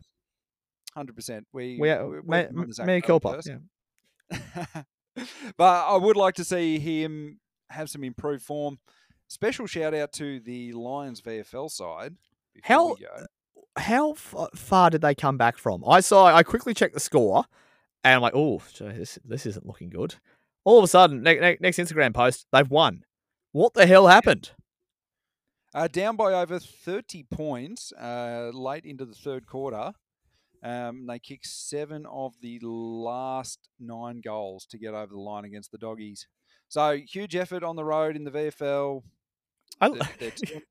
F: Hundred percent. We
E: We,
F: we're
E: me,
F: working on the Zach
E: me
F: Bell
E: culpa.
F: first.
E: Yeah.
F: but I would like to see him have some improved form. Special shout out to the Lions VFL side.
E: How- How f- far did they come back from? I saw. I quickly checked the score, and I'm like, oh, this this isn't looking good. All of a sudden, ne- ne- next Instagram post, they've won. What the hell happened?
F: Uh, down by over 30 points uh, late into the third quarter. Um, they kicked seven of the last nine goals to get over the line against the Doggies. So huge effort on the road in the VFL.
E: I,
F: They're, they're two,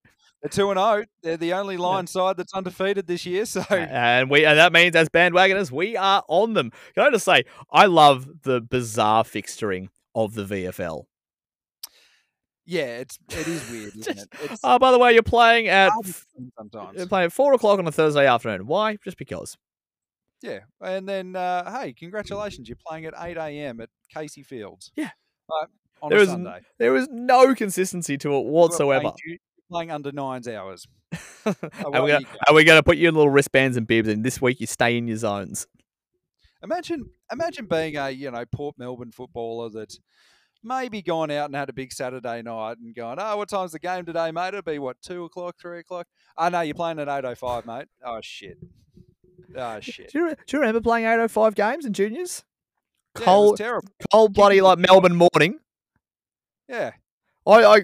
F: they're two and zero. They're the only line side that's undefeated this year. So
E: and we and that means as bandwagoners, we are on them. Can I just say, I love the bizarre fixturing of the VFL.
F: yeah, it's it is weird, isn't
E: Just-
F: it? It's
E: Oh, by the way, you're playing at
F: hard to
E: f-
F: explain sometimes.
E: you're playing at four o'clock on a Thursday afternoon. Why? Just because.
F: Yeah, and then uh, hey, congratulations! You're playing at eight a.m. at Casey Fields.
E: Yeah.
F: uh, on
E: There n-
F: Sunday.
E: There is no consistency to it
F: playing
E: whatsoever.
F: you're playing under nines hours.
E: are, we gonna, are we going to put you in little wristbands and bibs, and this week you stay in your zones?
F: Imagine, imagine being a you know Port Melbourne footballer that's maybe gone out and had a big Saturday night and going, oh, what time's the game today, mate? It'll be what two o'clock, three o'clock. Oh no, you're playing at eight oh five, mate. Oh shit. Oh shit.
E: Do you, do you remember playing 805 games in juniors?
F: Yeah, it
E: Cold,
F: terrible.
E: cold bloody like Melbourne morning.
F: Yeah.
E: I, I,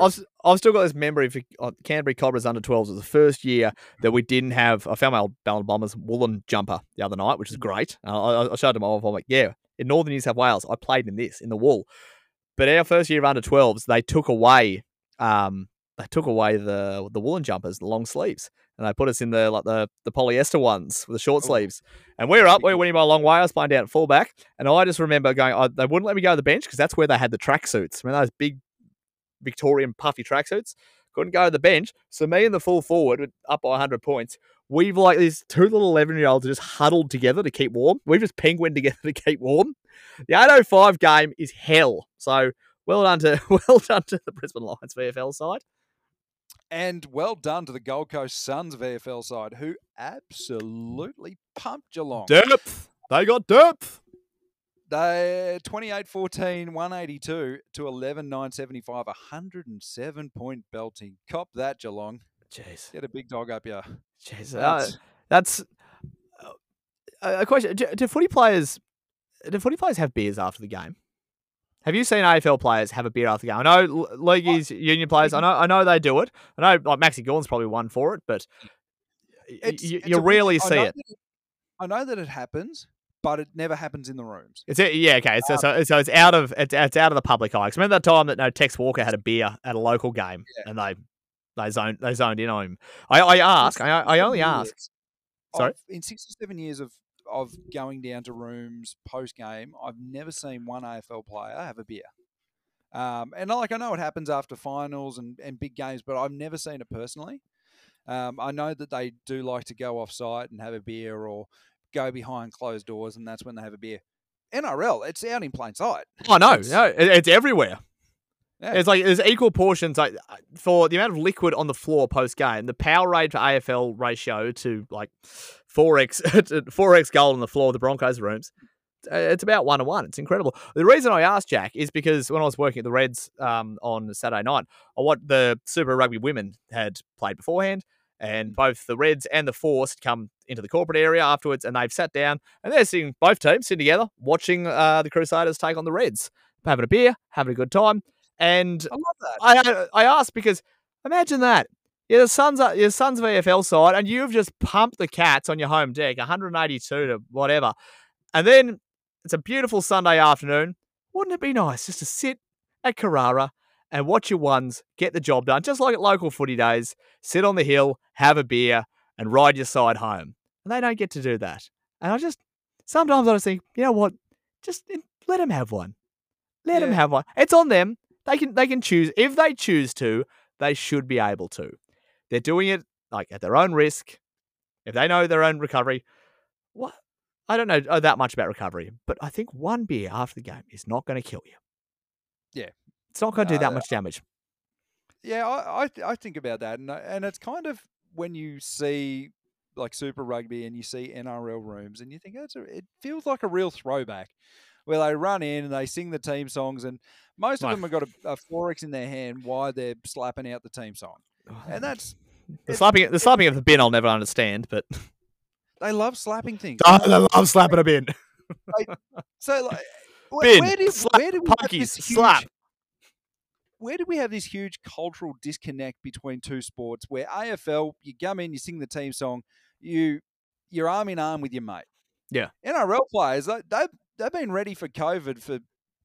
E: I've, I've still got this memory for uh, Canterbury Cobras under 12s. It was the first year that we didn't have. I found my old Ballina Bombers woolen jumper the other night, which is great. Uh, I, I showed my wife. I'm like, yeah, in northern New South Wales, I played in this in the wool. But our first year of under 12s, they took away, um, they took away the the woolen jumpers, the long sleeves, and they put us in the like the the polyester ones with the short
F: Ooh.
E: sleeves. And we were up, we were winning by a long way. I was playing down at fullback, and I just remember going, oh, they wouldn't let me go to the bench because that's where they had the tracksuits. I mean, those big Victorian puffy tracksuits? Couldn't go to the bench. So me and the full forward, up by 100 points, we've like these two little 11 year olds are just huddled together to keep warm. We've just penguin together to keep warm. The 805 game is hell. So well done to well done to the Brisbane Lions VFL side.
F: And well done to the Gold Coast Suns VFL side, who absolutely pumped Geelong.
E: Depth. They got depth.
F: They 28 14, 182 to 11 975, 107 point belting. Cop that, Geelong.
E: Jeez.
F: Get a big dog up here.
E: Jeez. Uh,
F: That's-
E: that's uh, a a question. Do, do footy players do footy players have beers after the game? Have you seen AFL players have a beer after the game? I know leagues, union players. I know, I know they do it. I know, like Maxi Gawn's probably one for it, but
F: It's,
E: you,
F: it's
E: you rarely see it.
F: that I know that it happens, but it never happens in the rooms.
E: It's yeah, okay. So, so, so it's out of it's, it's out of the public eye. 'Cause remember that time that no Tex Walker had a beer at a local game and they they zoned they zoned in on him. I, I ask. I, I only ask. Sorry?
F: I've- in six or seven years of of going down to rooms post game, I've never seen one AFL player have a beer. Um, and like I know it happens after finals and, and big games, but I've never seen it personally. Um, I know that they do like to go off site and have a beer or go behind closed doors, and that's when they have a beer. NRL, it's out in plain sight.
E: I know.
F: It's-
E: no, it's everywhere.
F: Yeah.
E: It's like there's equal portions like uh, for the amount of liquid on the floor post game. The power Powerade for AFL ratio to like four x four x gold on the floor of the Broncos rooms. uh, It's about one to one. It's incredible. The reason I asked Jack is because when I was working at the Reds um, on Saturday night, I what the Super Rugby women had played beforehand, and both the Reds and the Force had come into the corporate area afterwards, and they've sat down and they're sitting both teams sitting together watching uh, the Crusaders take on the Reds, having a beer, having a good time. And
F: I love that.
E: I I asked because imagine that. You're the Suns, are- your Suns uh, VFL side, and you've just pumped the Cats on your home deck, 182 to whatever. And then it's a beautiful Sunday afternoon. Wouldn't it be nice just to sit at Carrara and watch your ones get the job done, just like at local footy days? Sit on the hill, have a beer, and ride your side home. And they don't get to do that. And I just sometimes I just think, you know what? Just let them have one. Let them have one. It's on them. They can they can choose if they choose to. They should be able to. They're doing it like at their own risk. If they know their own recovery, what I don't know uh, that much about recovery, but I think one beer after the game is not going to kill you.
F: Yeah.
E: it's not going to do that
F: Uh,
E: much damage.
F: Yeah, I, I th- I think about that, and I- and it's kind of when you see like Super Rugby and you see NRL rooms, and you think that's a, it feels like a real throwback. where they run in and they sing the team songs, and most of them have got a, a forex in their hand why they're slapping out the team song, and that's
E: The slapping, the slapping of the bin, I'll never understand, but
F: they love slapping things.
E: I love slapping a bin.
F: So, like,
E: Bin,
F: where did
E: slap,
F: where did we have
E: punkies,
F: this huge,
E: slap.
F: Where did we have this huge cultural disconnect between two sports? Where AFL, you come in, you sing the team song, you you're arm in arm with your mate.
E: Yeah.
F: NRL players, they they they've been ready for COVID for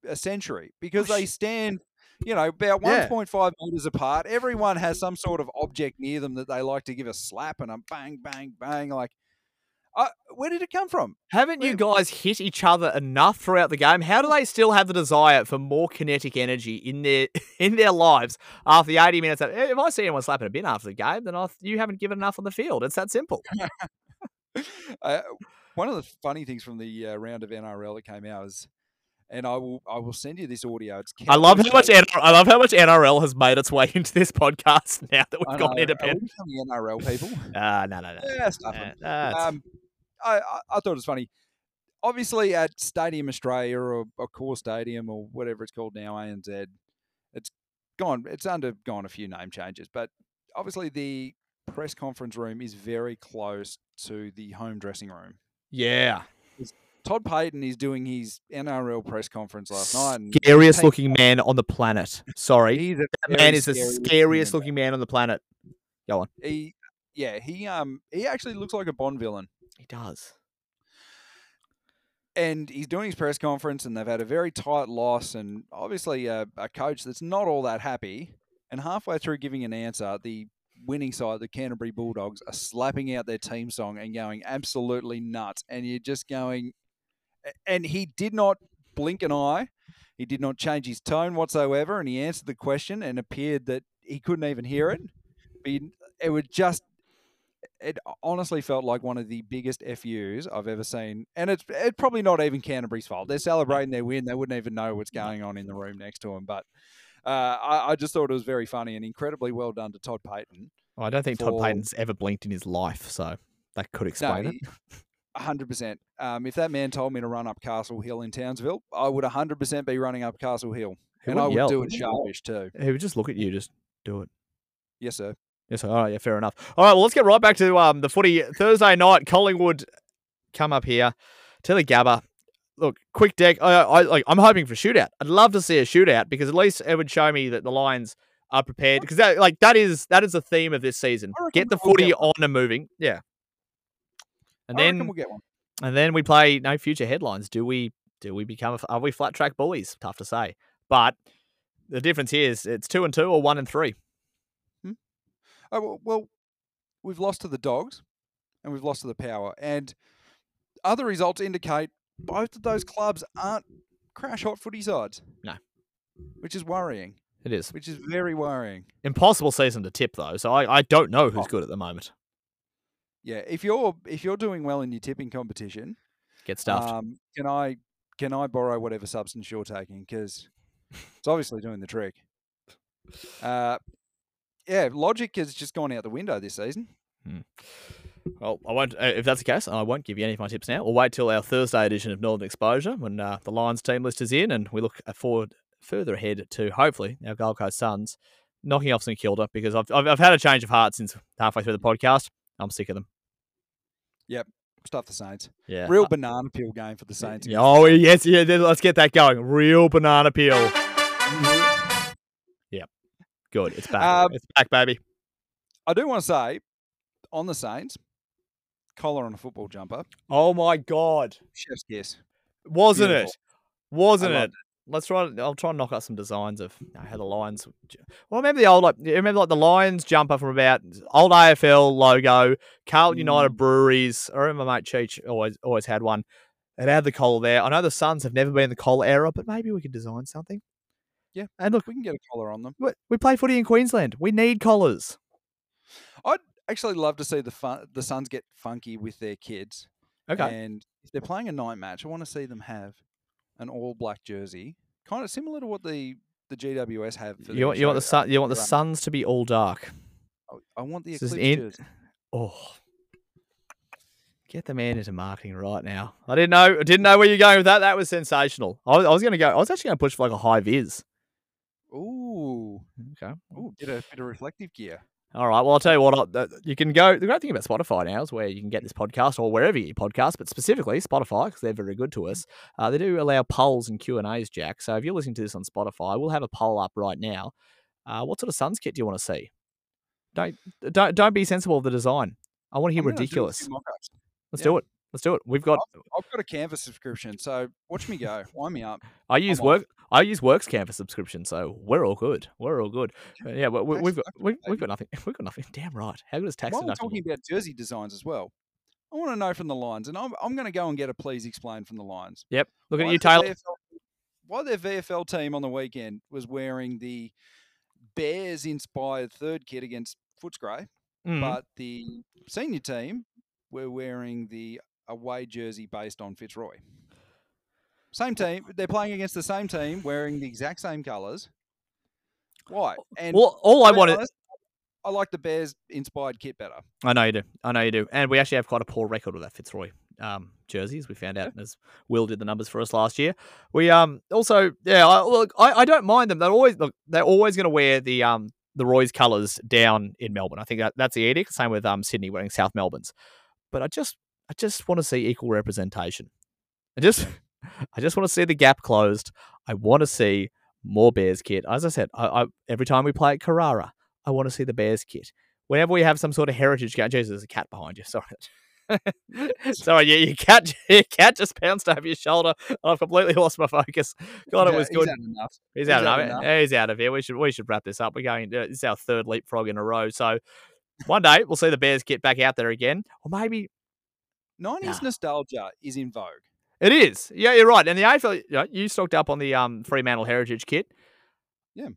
F: a century because they stand. You know, about
E: Yeah.
F: 1.5 meters apart. Everyone has some sort of object near them that they like to give a slap and a bang, bang, bang. Like, uh, where did it come from?
E: Haven't you guys hit each other enough throughout the game? How do they still have the desire for more kinetic energy in their in their lives after the 80 minutes? Of, if I see anyone slapping a bin after the game, then I, you haven't given enough on the field. It's that simple.
F: uh, one of the funny things from the uh, round of NRL that came out is, and I will I will send you this audio. It's
E: I love how much I love how much NRL has made its way into this podcast now that we've gone
F: know, Are
E: independent.
F: we NRL people?
E: Ah, no, no, no.
F: yeah, stuff
E: nah,
F: Um, I, I I thought it was funny. Obviously, at Stadium Australia or, or Core Stadium or whatever it's called now, ANZ, it's gone. It's undergone a few name changes, but obviously the press conference room is very close to the home dressing room.
E: yeah.
F: Todd Payten is doing his NRL press conference last night.
E: Scariest looking man on the planet. Sorry. That man is the
F: scary looking
E: scariest
F: man.
E: looking man on the planet. Go on.
F: He, yeah, he um he actually looks like a Bond villain.
E: He does.
F: and he's doing his press conference, and they've had a very tight loss, and obviously a, a coach that's not all that happy. And halfway through giving an answer, the winning side, the Canterbury Bulldogs, are slapping out their team song and going absolutely nuts. And you're just going, and he did not blink an eye. He did not change his tone whatsoever, and he answered the question and appeared that he couldn't even hear it. You- it would just it honestly felt like one of the biggest FUs I've ever seen. And it's, it's probably not even Canterbury's fault. They're celebrating their win. They wouldn't even know what's going on in the room next to them. But uh, I, I just thought it was very funny and incredibly well done to Todd Payten.
E: Well, I don't think Todd Payten's ever blinked in his life, so that could
F: No,
E: explain it.
F: he- 100%. Um, if that man told me to run up Castle Hill in Townsville, I would 100% be running up Castle Hill.
E: He
F: and I
E: wouldn't yell.
F: do it sharpish too.
E: He would just look at you, just do it.
F: Yes, sir.
E: Yes, sir. all right, yeah, fair enough. All right, well, let's get right back to um the footy Thursday night. Collingwood come up here, Tilly Gabba. Look, quick deck. I, I like. I'm hoping for shootout. I'd love to see a shootout because at least it would show me that the Lions are prepared. Because that, like, that is that is the theme of this season. Get the footy on and moving. Yeah. And
F: I
E: then
F: we'll get one.
E: and then we play no future headlines. Do we do we become a, are we flat track bullies? Tough to say. But the difference here is it's two and two or one and three. Hmm.
F: Oh, well, well, we've lost to the Dogs and we've lost to the Power. And other results indicate both of those clubs aren't crash hot footy sides.
E: No.
F: Which is worrying.
E: It is.
F: Which is very worrying.
E: Impossible season to tip though, so I, I don't know who's
F: Oh.
E: good at the moment.
F: Yeah. If you're if you're doing well in your tipping competition,
E: Get stuffed.
F: um, can I can I borrow whatever substance you're taking? Because it's obviously doing the trick. Uh, yeah, logic has just gone out the window this season.
E: well, I won't. Uh, if that's the case, I won't give you any of my tips now. We'll wait till our Thursday edition of Northern Exposure when uh, the Lions team list is in, and we look forward further ahead to hopefully our Gold Coast Suns knocking off St Kilda because I've, I've I've had a change of heart since halfway through the podcast. I'm sick of them. Yep.
F: Stuff the Saints.
E: Yeah.
F: Real banana peel game for the Saints.
E: yeah, oh yes, yeah. Let's get that going. Real banana peel. Yep. Good. It's back.
F: Um,
E: it's back, baby.
F: I do want to say on the Saints, collar on a football jumper,
E: Oh my god.
F: chef's kiss.
E: Wasn't
F: Beautiful.
E: it? Wasn't
F: I
E: it? Let's try. I'll try and knock out some designs of you know, how the Lions. Well, remember the old like remember like the Lions jumper from about old AFL logo, Carlton United
F: Mm.
E: Breweries. I remember my mate Cheech always always had one. It had the collar there. I know the Suns have never been in the collar era, but maybe we could design something.
F: Yeah.
E: And look,
F: We can get a collar on them.
E: we- we play footy in Queensland. We need collars.
F: I'd actually love to see the fun, the Suns get funky with their kids.
E: Okay.
F: And if they're playing a night match, I want to see them have an all black jersey, kind of similar to what the the GWS have. For
E: You want you want the sun you want the. Suns to be all dark.
F: I- I want the
E: This
F: Eclipse
E: in-. Oh. Get the man into marketing right now. I didn't know. I didn't know where you're going with that. That was sensational. I was, I was going to go. I was actually going to push for like a high vis.
F: Ooh,
E: Okay.
F: ooh, bit of bit of reflective gear.
E: All right. Well, I'll tell you what. Uh, You can go. The great thing about Spotify now is where you can get this podcast or wherever you your podcast, but specifically Spotify because they're very good to us. Uh, they do allow polls and Q and A's, Jack. So if you're listening to this on Spotify, we'll have a poll up right now. Uh, what sort of Suns kit do you want to see? Don't don't don't be sensible of the design. I want to hear
F: I'm gonna do
E: ridiculous. Let's
F: yeah.
E: do it. Let's do it. We've got.
F: I've got a Canvas subscription, so watch me go. Wind me up.
E: I use
F: off.
E: work. I use Works Canvas subscription, so we're all good. We're all good. But yeah, we, we've got
F: deductible,
E: we, we've got nothing. We've got nothing. Damn right. How good is tax
F: While we're talking about jersey designs as well, I want to know from the lines, and I'm, I'm going to go and get a please explain from the lines.
E: Yep.
F: Why
E: at you, Taylor.
F: VFL why their VFL team on the weekend was wearing the Bears inspired third kit against Footscray,
E: Mhm.
F: but the senior team were wearing the away jersey based on Fitzroy. Same team, they're playing against the same team wearing the exact same colours. Why? And
E: well, all I wanted.
F: honest, I like the Bears inspired kit better.
E: I know you do. I know you do. And we actually have quite a poor record with that Fitzroy um, jerseys. We found out as Will did the numbers for us last year. We um also yeah. I, look, I, I don't mind them. They're always look. They're always going to wear the um the Roy's colours down in Melbourne. I think that, that's the edict. Same with um Sydney wearing South Melbourne's. But I just I just want to see equal representation. I just I just want to see the gap closed. I want to see more Bears kit. As I said, I, I, every time we play at Carrara, I want to see the Bears kit. Whenever we have some sort of heritage game, Jesus, there's a cat behind you. Sorry. Sorry, yeah, your cat, your cat just pounced over your shoulder. I've completely lost my focus. God, it was good.
F: He's had enough.
E: He's,
F: he's
E: out,
F: had
E: of
F: enough.
E: He's out of here. We should we should wrap this up. We're going. Uh, this our third leapfrog in a row. So one day we'll see the Bears get back out there again, or maybe
F: 90s
E: Nah.
F: nostalgia is in vogue.
E: It is. Yeah, you're right. And the AFL, you, know, you stocked up on the um Fremantle Heritage kit.
F: Yeah.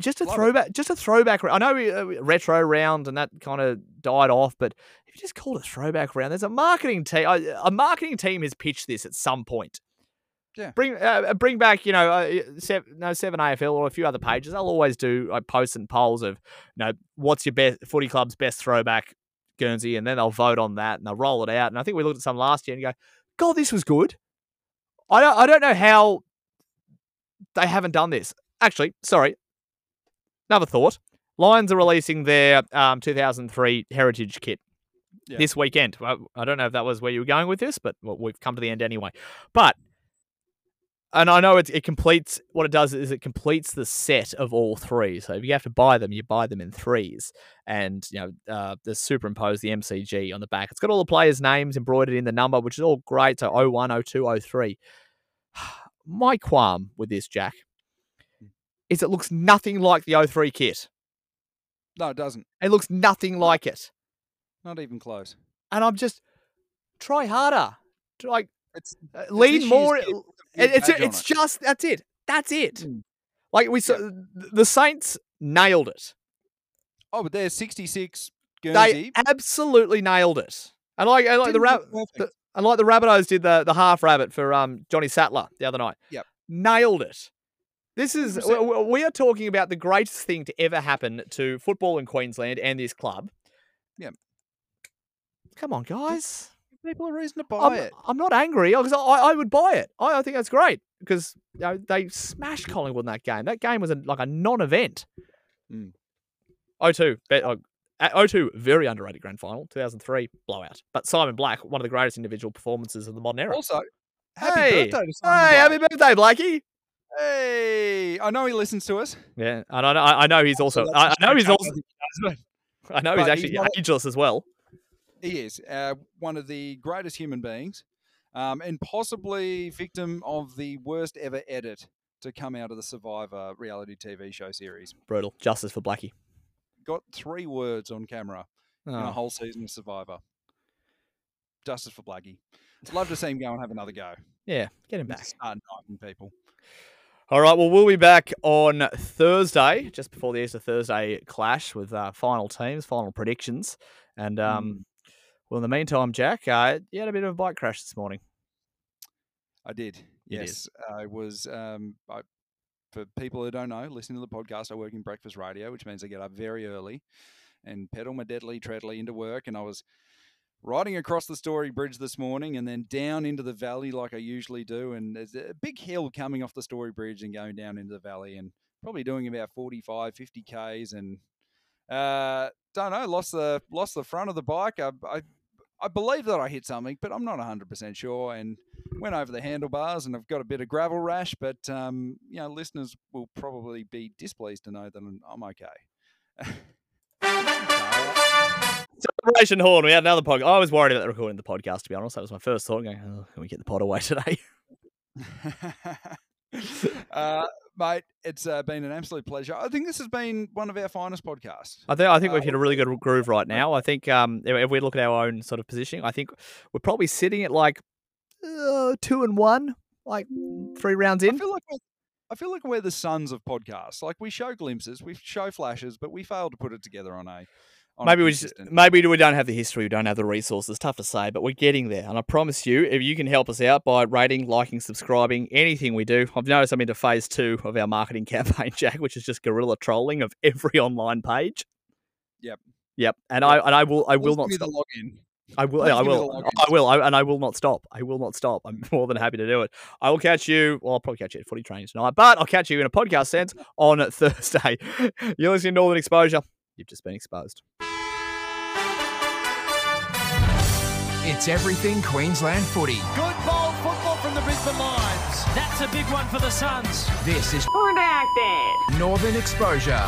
E: Just a
F: Love it.
E: throwback, just a throwback. I know we, uh, retro round and that kind of died off, but if you just call it a throwback round, there's a marketing team. A marketing team has pitched this at some point.
F: Yeah.
E: Bring uh, bring back, you know, uh, seven, no seven AFL or a few other pages. I'll always do like posts and polls of, you know, what's your best footy club's best throwback Guernsey, and then they'll vote on that and they'll roll it out. And I think we looked at some last year and you go, God, this was good. I don't, I don't know how they haven't done this. Actually, sorry. Another thought. Lions are releasing their um, 2003 Heritage kit
F: Yeah.
E: this weekend. Well, I don't know if that was where you were going with this, but well, we've come to the end anyway. But and I know it, it completes what it does is it completes the set of all three. So if you have to buy them, you buy them in threes, and you know uh, they superimpose the MCG on the back. It's got all the players' names embroidered in the number, which is all great. So 01, 02, 03. My qualm with this, Jack, is it looks nothing like the 03 kit.
F: No, it doesn't.
E: It looks nothing like it,
F: Not even close.
E: and I'm just try harder. Like
F: It's
E: uh,
F: it's
E: lean more.
F: kit with a
E: It, it's it's just that's it. That's it.
F: Mm.
E: Like we saw, th- the Saints nailed it.
F: Oh, but there's 66
E: They absolutely nailed it. And like, and like the
F: Didn't
E: rab- the,
F: perfect.
E: and like the Rabbitohs did the the half rabbit for um Johnny Sattler the other night.
F: Yep.
E: nailed it. This is
F: 100%.
E: we- we we are talking about the greatest thing to ever happen to football in Queensland and this club.
F: Yep.
E: Come on, guys.
F: People are reason to buy
E: I'm,
F: it.
E: I'm not angry because I, I would buy it. I, I think that's great because you know, they smashed Collingwood in that game. That game was a, like a non-event.
F: Mm.
E: 0-2, be- uh, at 0-2, very underrated grand final. 2003 blowout. But Simon Black, one of the greatest individual performances of the modern era.
F: Also, happy
E: Hey,
F: birthday to Simon
E: hey,
F: Black.
E: happy birthday, Blakey!
F: Hey, I know he listens to us.
E: Yeah, and I know, I know he's also. I, I know he's also.
F: I think he does,
E: I know he's actually
F: he's not
E: ageless as well.
F: He is uh, one of the greatest human beings, um, and possibly victim of the worst ever edit to come out of the Survivor reality TV show series.
E: Brutal. Justice for Blackie.
F: Got three words on camera in a
E: Oh,
F: whole season of Survivor. Justice for Blackie. Love to see him go and have another go.
E: yeah, get him back.
F: Start knifing people.
E: All right, well, we'll be back on Thursday, just before the Easter Thursday clash with uh, final teams, final predictions. And, um, well, in the meantime, Jack, uh, you had a bit of a bike crash this morning.
F: I did.
E: You did.
F: yes, I was. Um, I, for people who don't know, listening to the podcast, I work in breakfast radio, which means I get up very early and pedal my deadly treadly into work. And I was riding across the Story Bridge this morning and then down into the valley like I usually do. And there's a big hill coming off the Story Bridge and going down into the valley and probably doing about 45, 50 Ks. And uh, don't know, lost the lost the front of the bike. I, I, I believe that I hit something, but I'm not 100% sure. And went over the handlebars and I've got a bit of gravel rash. But, um, you know, listeners will probably be displeased to know that I'm, I'm okay.
E: Celebration Horn. We had another podcast. I was worried about recording the podcast, to be honest. That was my first thought. Going, oh, can we get the pod away today?
F: uh, mate, it's uh, been an absolute pleasure. I think this has been one of our finest podcasts.
E: I think I think
F: Uh,
E: we've hit a really good groove right now. I think um, if- we look at our own sort of positioning, I think we're probably sitting at like uh, two and one, like three rounds
F: I
E: in.
F: feel like we're, I feel like we're the Suns of podcasts. Like we show glimpses, we show flashes, but we fail to put it together on a.
E: Maybe we just, maybe we don't have the history, we don't have the resources. Tough to say, but we're getting there. And I promise you, if you can help us out by rating, liking, subscribing, anything we do, I've noticed I'm into phase two of our marketing campaign, Jack, which is just guerrilla trolling of every online page.
F: Yep.
E: Yep. And I and I will I will
F: Please
E: not stop.
F: the login.
E: I will. I
F: give me the
E: will. I will. I, and I will not stop. I will not stop. I'm more than happy to do it. I will catch you. Well, I'll probably catch you at footy training tonight, but I'll catch you in a podcast sense on Thursday. You're listening to Northern Exposure. You've just been exposed.
A: It's everything Queensland footy.
B: Good bold football from the Brisbane Lions.
C: That's a big one for the Suns.
A: This is Northern Exposure.